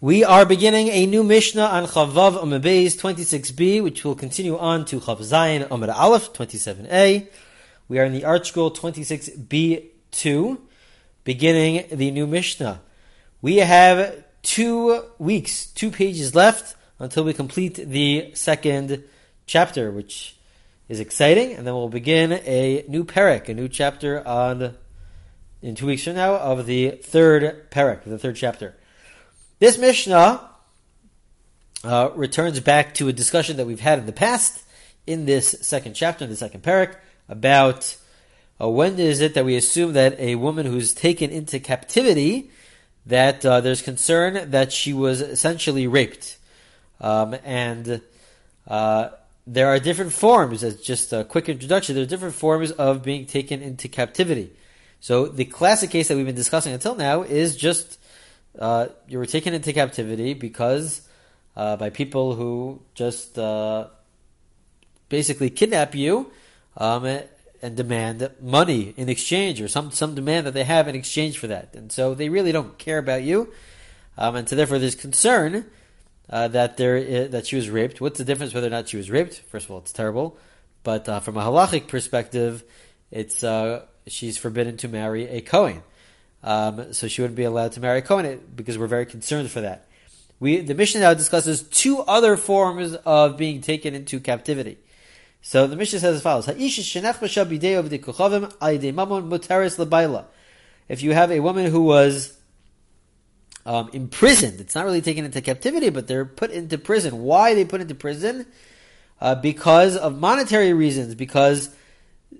We are beginning a new Mishnah on Chavav Amud Beis 26b, which will continue on to Chav Zayin Amud Aleph 27a. We are in the ArtScroll 26b2, beginning the new Mishnah. We have two weeks, two pages left until we complete the second chapter, which is exciting, and then we'll begin a new parak, a new chapter on in two weeks from now of the third parak, the third chapter. This Mishnah uh, returns back to a discussion that we've had in the past in this second chapter, in the second parak, about uh, when is it that we assume that a woman who's taken into captivity, that uh, there's concern that she was essentially raped. Um, and uh, there are different forms, as just a quick introduction, there are different forms of being taken into captivity. So the classic case that we've been discussing until now is just uh, you were taken into captivity because uh, by people who just uh, basically kidnap you um, and demand money in exchange or some some demand that they have in exchange for that, and so they really don't care about you, um, and so therefore there's concern. Uh, that there is, that she was raped. What's the difference whether or not she was raped? First of all, it's terrible, but uh, from a halachic perspective, it's uh, she's forbidden to marry a Kohen. Um, so she wouldn't be allowed to marry a Kohen because we're very concerned for that. We, the Mishnah now discusses two other forms of being taken into captivity. So the Mishnah says as follows: If you have a woman who was um, imprisoned, it's not really taken into captivity, but they're put into prison. Why they put into prison? Uh, because of monetary reasons. Because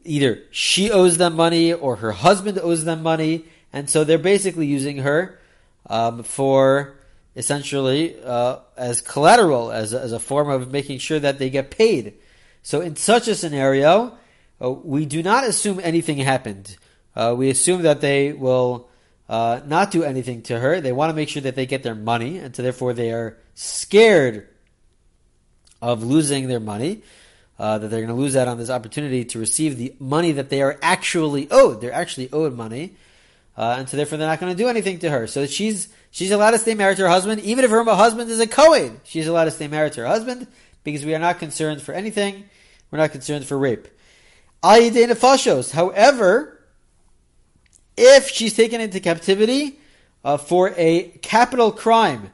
either she owes them money or her husband owes them money, and so they're basically using her um, for essentially uh, as collateral, as a, as a form of making sure that they get paid. So in such a scenario, uh, we do not assume anything happened. Uh, we assume that they will uh, not do anything to her. They want to make sure that they get their money, and so therefore they are scared of losing their money. Uh, that they're going to lose out on this opportunity to receive the money that they are actually owed. They're actually owed money, uh, and so therefore they're not going to do anything to her. So she's she's allowed to stay married to her husband, even if her husband is a Kohen. She's allowed to stay married to her husband because we are not concerned for anything. We're not concerned for rape. However, if she's taken into captivity uh, for a capital crime,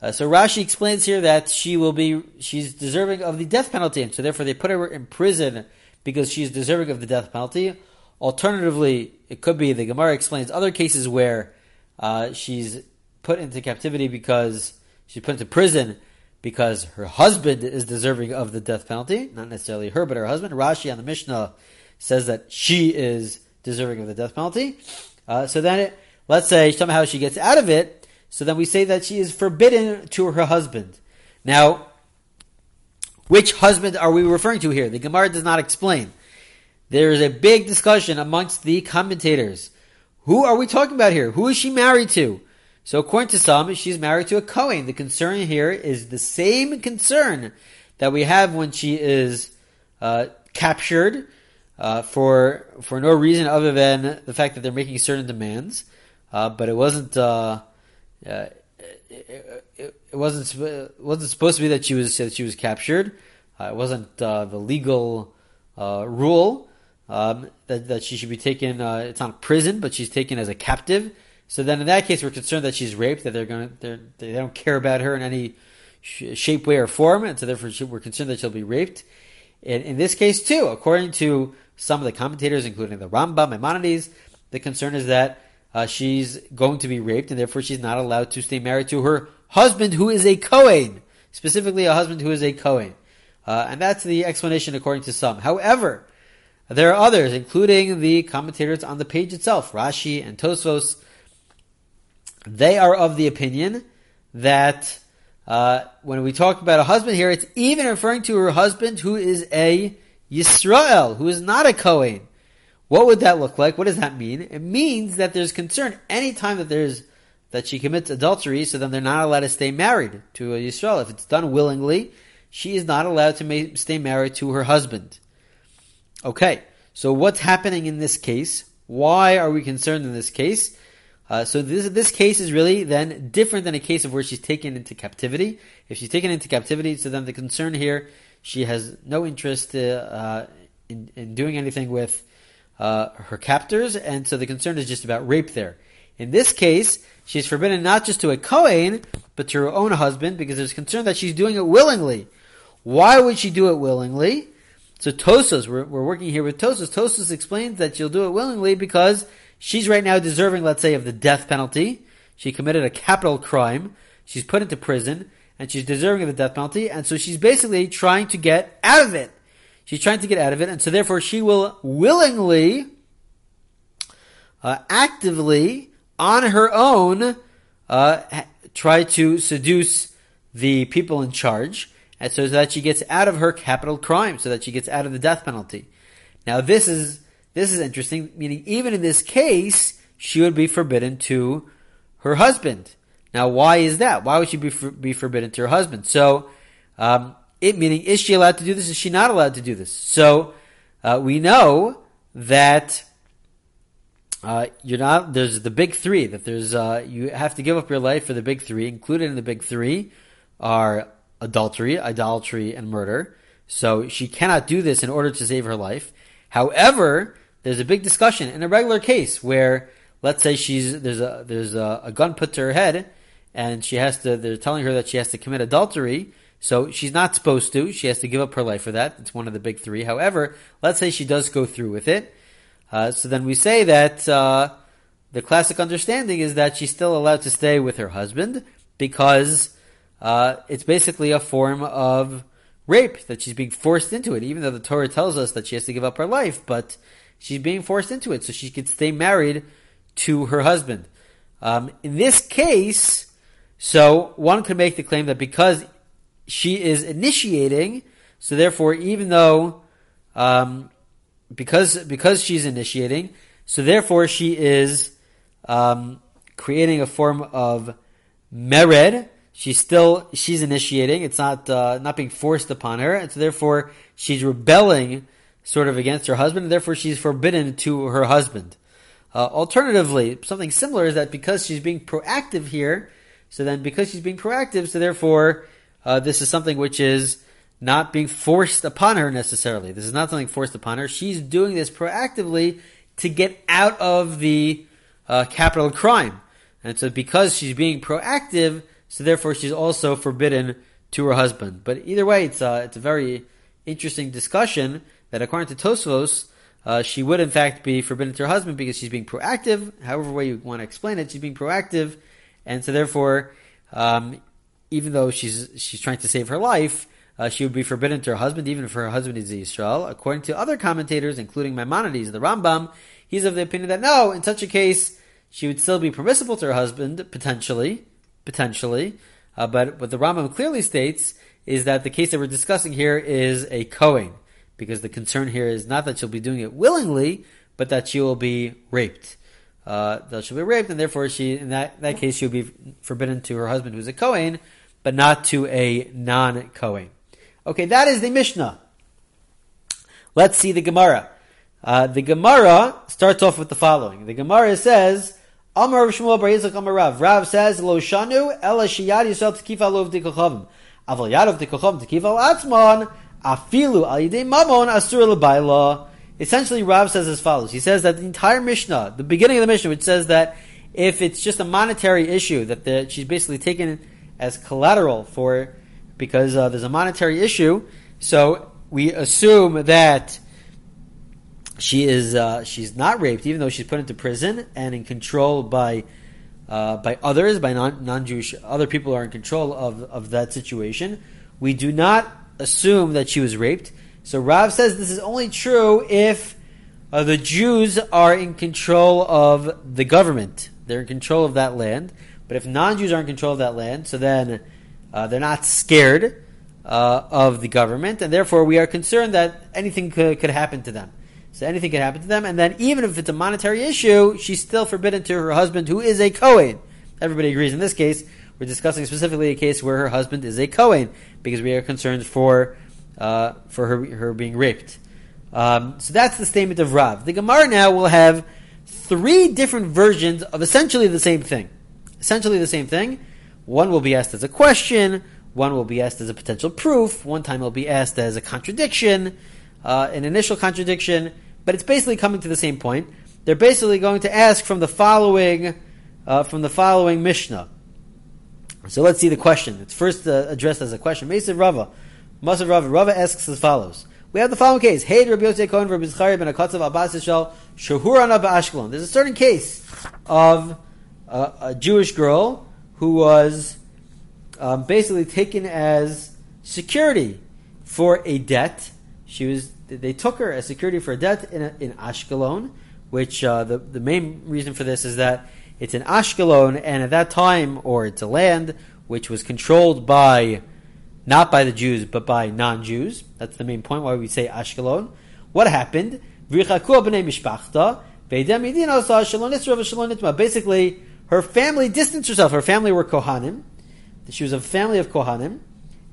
uh, so Rashi explains here that she will be she's deserving of the death penalty, and so therefore they put her in prison because she's deserving of the death penalty. Alternatively, it could be the Gemara explains other cases where uh, she's put into captivity because she's put into prison because her husband is deserving of the death penalty, not necessarily her, but her husband. Rashi on the Mishnah says that she is deserving of the death penalty. Uh, so then, it, let's say somehow she gets out of it, so then we say that she is forbidden to her husband. Now, which husband are we referring to here? The Gemara does not explain. There is a big discussion amongst the commentators. Who are we talking about here? Who is she married to? So according to some, she's married to a Kohen. The concern here is the same concern that we have when she is uh, captured uh, for for no reason other than the fact that they're making certain demands. Uh, but it wasn't uh, uh, it, it, it, wasn't it wasn't supposed to be that she was that she was captured. Uh, it wasn't the legal rule um, that, that she should be taken. Uh, it's not prison, but she's taken as a captive. So then, in that case, we're concerned that she's raped. That they're going to they don't care about her in any sh- shape, way, or form, and so therefore we're concerned that she'll be raped. In, in this case, too, according to some of the commentators, including the Rambam, Maimonides, the concern is that uh, she's going to be raped, and therefore she's not allowed to stay married to her husband, who is a Kohen, specifically a husband who is a Kohen. Uh, and that's the explanation according to some. However, there are others, including the commentators on the page itself, Rashi and Tosfos. They are of the opinion that uh, when we talk about a husband here, it's even referring to her husband who is a Yisrael, who is not a Kohen. What would that look like? What does that mean? It means that there's concern anytime that there's that she commits adultery, so then they're not allowed to stay married to a Yisrael. If it's done willingly, she is not allowed to ma- stay married to her husband. Okay, so what's happening in this case? Why are we concerned in this case? Uh, so this this case is really then different than a case of where she's taken into captivity. If she's taken into captivity, so then the concern here, she has no interest uh, in, in doing anything with uh, her captors, and so the concern is just about rape there. In this case, she's forbidden not just to a Kohen, but to her own husband, because there's concern that she's doing it willingly. Why would she do it willingly? So Tosfos, we're, we're working here with Tosfos. Tosfos explains that she'll do it willingly because she's right now deserving, let's say, of the death penalty. She committed a capital crime. She's put into prison, and she's deserving of the death penalty, and so she's basically trying to get out of it. She's trying to get out of it, and so therefore she will willingly, uh, actively, on her own, uh, try to seduce the people in charge, and so that she gets out of her capital crime, so that she gets out of the death penalty. Now this is this is interesting, meaning even in this case, she would be forbidden to her husband. Now, why is that? Why would she be for, be forbidden to her husband? So, um, it meaning is she allowed to do this? Is she not allowed to do this? So, uh, we know that uh, you're not. There's the big three. That there's uh, you have to give up your life for the big three. Included in the big three are adultery, idolatry, and murder. So she cannot do this in order to save her life. However, there's a big discussion in a regular case where, let's say she's there's a there's a, a gun put to her head, and she has to. They're telling her that she has to commit adultery. So she's not supposed to. She has to give up her life for that. It's one of the big three. However, let's say she does go through with it. Uh, so then we say that uh, the classic understanding is that she's still allowed to stay with her husband because uh, it's basically a form of rape that she's being forced into it. Even though the Torah tells us that she has to give up her life, but she's being forced into it so she could stay married to her husband. Um, in this case, so one could make the claim that because she is initiating, so therefore, even though um, because because she's initiating, so therefore she is um, creating a form of mered. She's still she's initiating. It's not uh, not being forced upon her, and so therefore she's rebelling sort of against her husband, and therefore she's forbidden to her husband. Uh, alternatively, something similar is that because she's being proactive here, so then because she's being proactive, so therefore uh, this is something which is not being forced upon her necessarily. This is not something forced upon her. She's doing this proactively to get out of the uh, capital crime. And so because she's being proactive, so therefore she's also forbidden to her husband. But either way, it's a, it's a very interesting discussion that according to Tosfos, uh, she would in fact be forbidden to her husband because she's being proactive. However way you want to explain it, she's being proactive. And so therefore, um, even though she's, she's trying to save her life, uh, she would be forbidden to her husband, even if her husband is Israel. According to other commentators, including Maimonides, the Rambam, he's of the opinion that no, in such a case, she would still be permissible to her husband, potentially, potentially. Uh, but what the Rambam clearly states is that the case that we're discussing here is a Kohen, because the concern here is not that she'll be doing it willingly, but that she will be raped. Uh, that she'll be raped, and therefore she, in that, that case, she'll be forbidden to her husband, who's a Kohen, but not to a non-Kohen. Okay, that is the Mishnah. Let's see the Gemara. Uh, the Gemara starts off with the following. The Gemara says, Amar Shmuel Bar Yitzchak Amar Rav. Rav says, Lo shanu ela shiyad yisrael tekifa lo v'dikochavim. Aval yad v'dikochavim tekifa atzmon afilu al yidei mamon asur l'bayla. Essentially, Rav says as follows. He says that the entire Mishnah, the beginning of the Mishnah, which says that if it's just a monetary issue, that the, she's basically taken as collateral for because uh, there's a monetary issue. So we assume that she is uh, she's not raped, even though she's put into prison and in control by uh, by others, by non non Jewish other people are in control of of that situation. We do not assume that she was raped. So Rav says this is only true if uh, the Jews are in control of the government. They're in control of that land. But if non-Jews are in control of that land, so then uh, they're not scared uh, of the government, and therefore we are concerned that anything could, could, happen to them. So anything could happen to them, and then even if it's a monetary issue, she's still forbidden to her husband, who is a Kohen. Everybody agrees in this case. We're discussing specifically a case where her husband is a Kohen, because we are concerned for uh, for her her being raped. Um, so that's the statement of Rav. The Gemara now will have three different versions of essentially the same thing. Essentially the same thing. One will be asked as a question, one will be asked as a potential proof, one time will be asked as a contradiction, uh, an initial contradiction, but it's basically coming to the same point. They're basically going to ask from the following, uh, from the following Mishnah. So let's see the question. It's first uh, addressed as a question. Mesa Rava, Masav Rava, Rava asks as follows. We have the following case. Hey, Rabbi Yosef Cohen, Rabbi Zachariah ben Akatzav Abbas Yishal, Shahurana Ashkelon. There's a certain case of a, a Jewish girl who was um, basically taken as security for a debt. She was they took her as security for a debt in, in Ashkelon, which uh, the the main reason for this is that it's in Ashkelon, and at that time, or it's a land which was controlled by not by the Jews, but by non-Jews. That's the main point why we say Ashkelon. What happened? Basically, her family distanced herself. Her family were Kohanim. She was a family of Kohanim.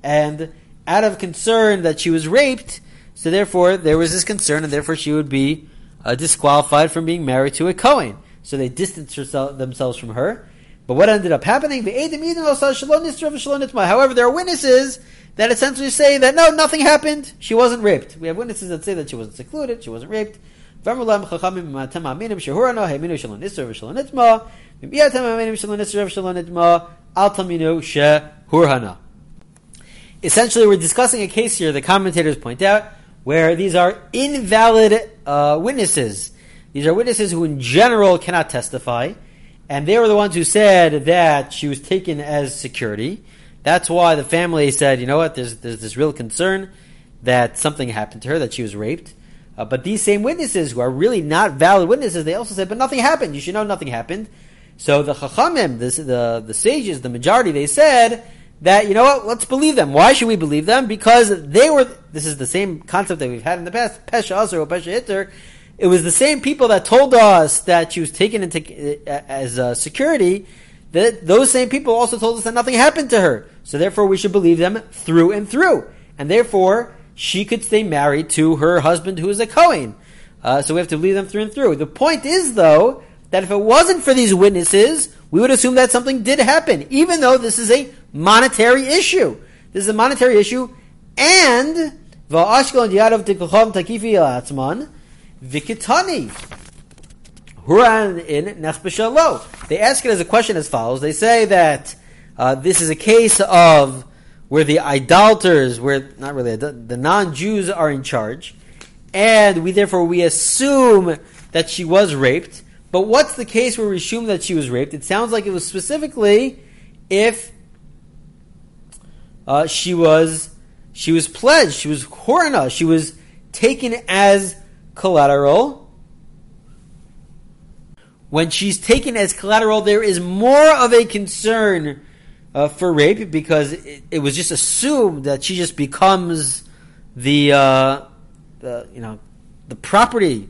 And out of concern that she was raped, so therefore there was this concern, and therefore she would be uh, disqualified from being married to a Kohen. So they distanced herself, themselves from her. But what ended up happening? However, there are witnesses that essentially say that no, nothing happened. She wasn't raped. We have witnesses that say that she wasn't secluded, she wasn't raped. Essentially, we're discussing a case here, the commentators point out, where these are invalid uh, witnesses. These are witnesses who, in general, cannot testify. And they were the ones who said that she was taken as security. That's why the family said, you know what, there's, there's this real concern that something happened to her, that she was raped. Uh, but these same witnesses, who are really not valid witnesses, they also said, but nothing happened. You should know nothing happened. So the Chachamim, the, the, the sages, the majority, they said that, you know what, let's believe them. Why should we believe them? Because they were, this is the same concept that we've had in the past, Pesha Asr or Pesha Hitter, it was the same people that told us that she was taken into as uh, security. That those same people also told us that nothing happened to her. So therefore, we should believe them through and through, and therefore she could stay married to her husband, who is a Kohen. Uh, so we have to believe them through and through. The point is, though, that if it wasn't for these witnesses, we would assume that something did happen, even though this is a monetary issue. This is a monetary issue, and Vikitani. Huran in Nechbeshalo. They ask it as a question as follows. They say that uh, this is a case of where the idolaters, where not really the non-Jews are in charge, and we therefore we assume that she was raped. But what's the case where we assume that she was raped? It sounds like it was specifically if uh, she was she was pledged, she was horna, she was taken as collateral. When she's taken as collateral, there is more of a concern uh, for rape because it, it, was just assumed that she just becomes the, uh, the you know the property.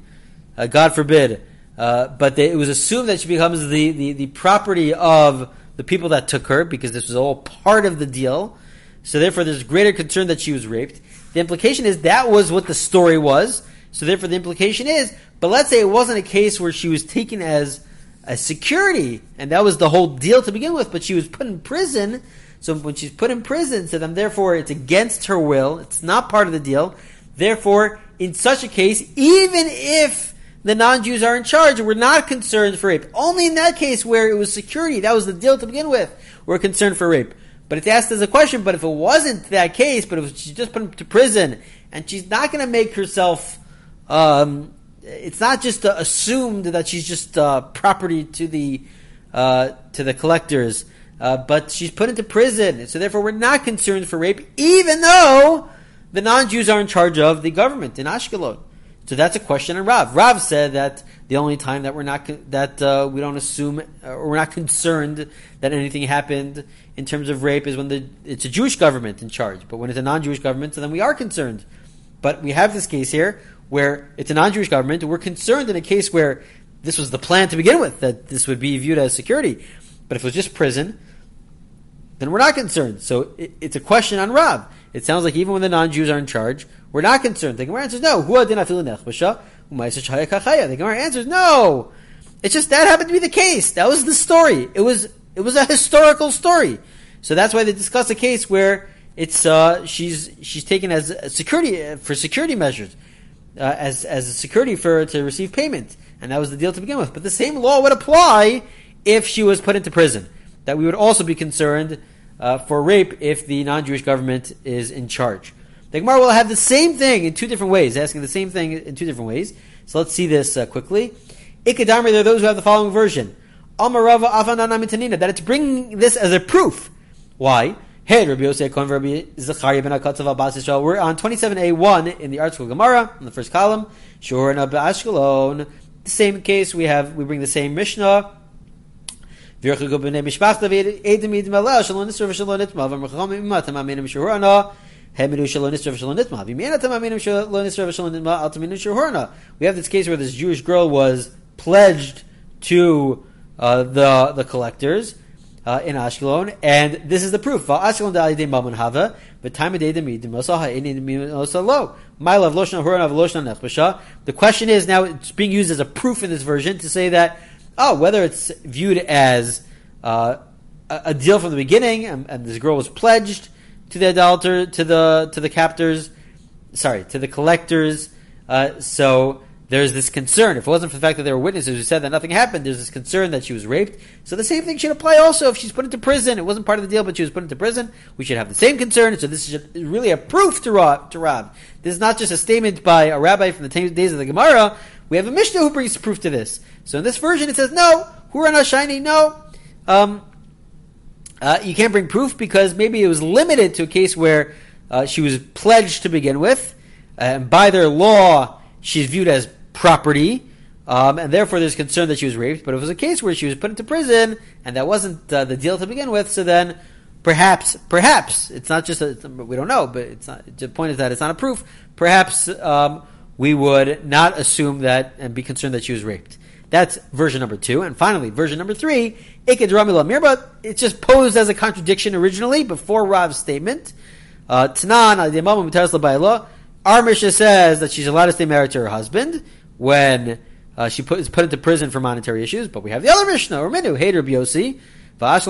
Uh, God forbid. Uh, but they, it was assumed that she becomes the, the, the property of the people that took her because this was all part of the deal. So therefore, there's greater concern that she was raped. The implication is that was what the story was. So therefore, the implication is, but let's say it wasn't a case where she was taken as a security, and that was the whole deal to begin with, but she was put in prison. So when she's put in prison, so then therefore it's against her will. It's not part of the deal. Therefore, in such a case, even if the non-Jews are in charge, we're not concerned for rape. Only in that case where it was security, that was the deal to begin with, we're concerned for rape. But it's asked as a question, but if it wasn't that case, but if she's just put him to prison, and she's not going to make herself um, it's not just uh, assumed that she's just uh, property to the uh, to the collectors, uh, but she's put into prison. So therefore, we're not concerned for rape, even though the non-Jews are in charge of the government in Ashkelon. So that's a question on Rav. Rav said that the only time that we're not that uh, we don't assume or we're not concerned that anything happened in terms of rape is when the it's a Jewish government in charge. But when it's a non-Jewish government, so then we are concerned. But we have this case here where it's a non-Jewish government, and we're concerned in a case where this was the plan to begin with, that this would be viewed as security. But if it was just prison, then we're not concerned. So it, it's a question on Rav. It sounds like even when the non-Jews are in charge, we're not concerned. The Gemara answers no. The Gemara answers no. It's just that happened to be the case. That was the story. It was it was a historical story. So that's why they discuss a case where it's uh, she's she's taken as security for security measures, uh, as as a security for to receive payment, and that was the deal to begin with. But the same law would apply if she was put into prison. That we would also be concerned uh, for rape if the non-Jewish government is in charge. The Gemara will have the same thing in two different ways, asking the same thing in two different ways. So let's see this uh, quickly. Ikadamri, there are those who have the following version. Amarava afanana that it's bringing this as a proof. Why? Hey, Rabbi Yosef Kon Rabbi Zachariah ben Akatzav Abbas Yisrael. We're on 27a1 in the ArtScroll Gemara, in the first column. Shur and Ashkelon. The same case, we have, we bring the same Mishnah. Vircha go b'nei mishpachta v'edim yidim aleh shalom nisra shalom nitma v'shalom nitma altaminu shurana We have this case where this Jewish girl was pledged to uh, the the collectors uh, in Ashkelon, and this is the proof. My. The question is now it's being used as a proof in this version to say that oh whether it's viewed as uh, a, a, deal from the beginning, and, and, this girl was pledged to the idolater to the to the captors, sorry to the collectors. Uh, so there's this concern. If it wasn't for the fact that there were witnesses who said that nothing happened, there's this concern that she was raped. So the same thing should apply also if she's put into prison. It wasn't part of the deal, but she was put into prison. We should have the same concern. So this is really a proof to Rav. To Rav. This is not just a statement by a rabbi from the days of the Gemara. We have a Mishnah who brings proof to this. So in this version, it says no. Hurana shiny, no. Um, uh, you can't bring proof because maybe it was limited to a case where uh, she was pledged to begin with, and by their law, she's viewed as property, um, and therefore there's concern that she was raped. But it was a case where she was put into prison, and that wasn't uh, the deal to begin with. So then, perhaps, perhaps it's not just a, we don't know, but it's not. The point is that it's not a proof. Perhaps um, we would not assume that and be concerned that she was raped. That's version number two. And finally, version number three, Iked Ramila Mirba, it's just posed as a contradiction originally before Rav's statement. Uh, Tanan, our Mishnah says that she's allowed to stay married to her husband when uh, she put, is put into prison for monetary issues. But we have the other Mishnah, or Minu, Hater Biosi, that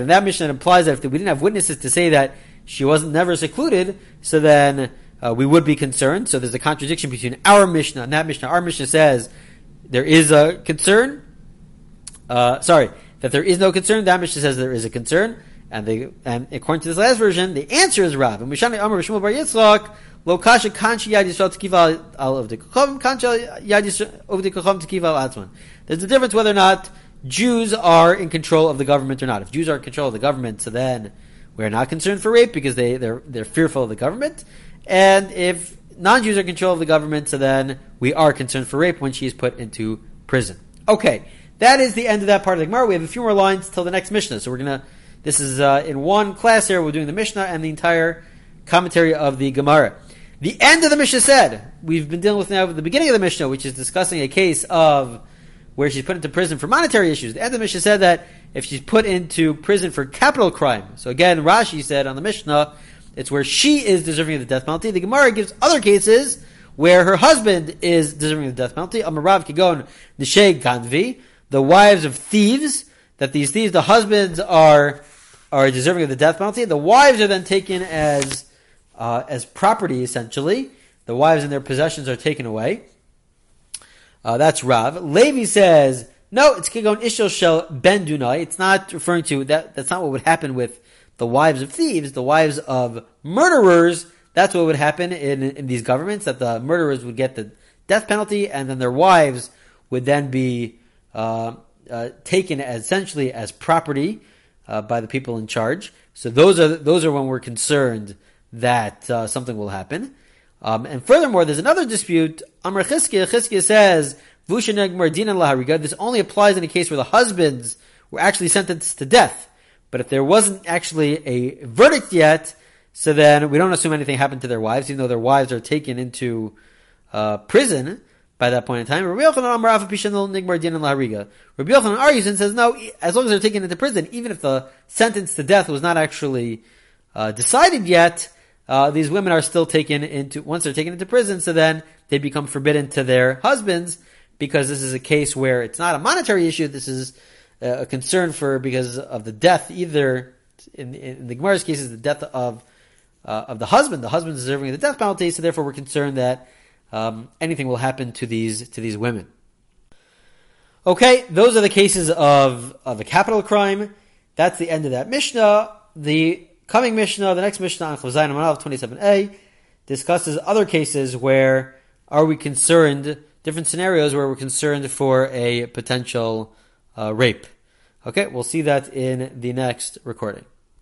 in that Mishnah it implies that if we didn't have witnesses to say that she wasn't never secluded, so then uh, we would be concerned. So there's a contradiction between our Mishnah and that Mishnah. Our Mishnah says there is a concern. Uh, sorry, that there is no concern. That Mishnah says there is a concern. And they, and according to this last version, the answer is Rav. And Amar Shmuel Bar Yitzchak, Lo kanchi yad yisrael tekiva al of the kochom, kancha yad yisrael of the tekiva al atzman. There's a difference whether or not Jews are in control of the government or not. If Jews are in control of the government, so then we're not concerned for rape because they, they're, they're fearful of the government. And if non-Jews are in control of the government, so then we are concerned for rape when she is put into prison. Okay, that is the end of that part of the Gemara. We have a few more lines till the next Mishnah. So we're gonna, this is uh, in one class here, we're doing the Mishnah and the entire commentary of the Gemara. The end of the Mishnah said, we've been dealing with now the beginning of the Mishnah, which is discussing a case of where she's put into prison for monetary issues. The end of the Mishnah said that if she's put into prison for capital crime, so again, Rashi said on the Mishnah, it's where she is deserving of the death penalty. The Gemara gives other cases where her husband is deserving of the death penalty. Amarav Kigon Nisheg Kanvi, the wives of thieves, that these thieves, the husbands are are deserving of the death penalty. The wives are then taken as uh, as property, essentially. The wives and their possessions are taken away. Uh, that's Rav. Levi says, no, it's Kigon Ishel Shel Ben Dunai. It's not referring to that. That's not what would happen with the wives of thieves, the wives of murderers. That's what would happen in, in these governments. That the murderers would get the death penalty, and then their wives would then be uh, uh, taken essentially as property uh, by the people in charge. So those are those are when we're concerned that uh, something will happen. Um, and furthermore, there's another dispute. Amr Chizkiah, Chizkiah says, This only applies in a case where the husbands were actually sentenced to death. But if there wasn't actually a verdict yet, so then we don't assume anything happened to their wives, even though their wives are taken into uh, prison by that point in time. Rabbi Yochanan argues and says, no, as long as they're taken into prison, even if the sentence to death was not actually uh, decided yet, uh, these women are still taken into once they're taken into prison. So then they become forbidden to their husbands because this is a case where it's not a monetary issue. This is a concern for because of the death, either in, in the Gemara's case, is the death of uh, of the husband. The husband is deserving of the death penalty, so therefore we're concerned that um, anything will happen to these to these women. Okay, those are the cases of of a capital crime. That's the end of that Mishnah. The coming Mishnah, the next Mishnah on Chavzayin Amanav 27a, discusses other cases where are we concerned, different scenarios where we're concerned for a potential uh, Uh, rape. Okay, we'll see that in the next recording.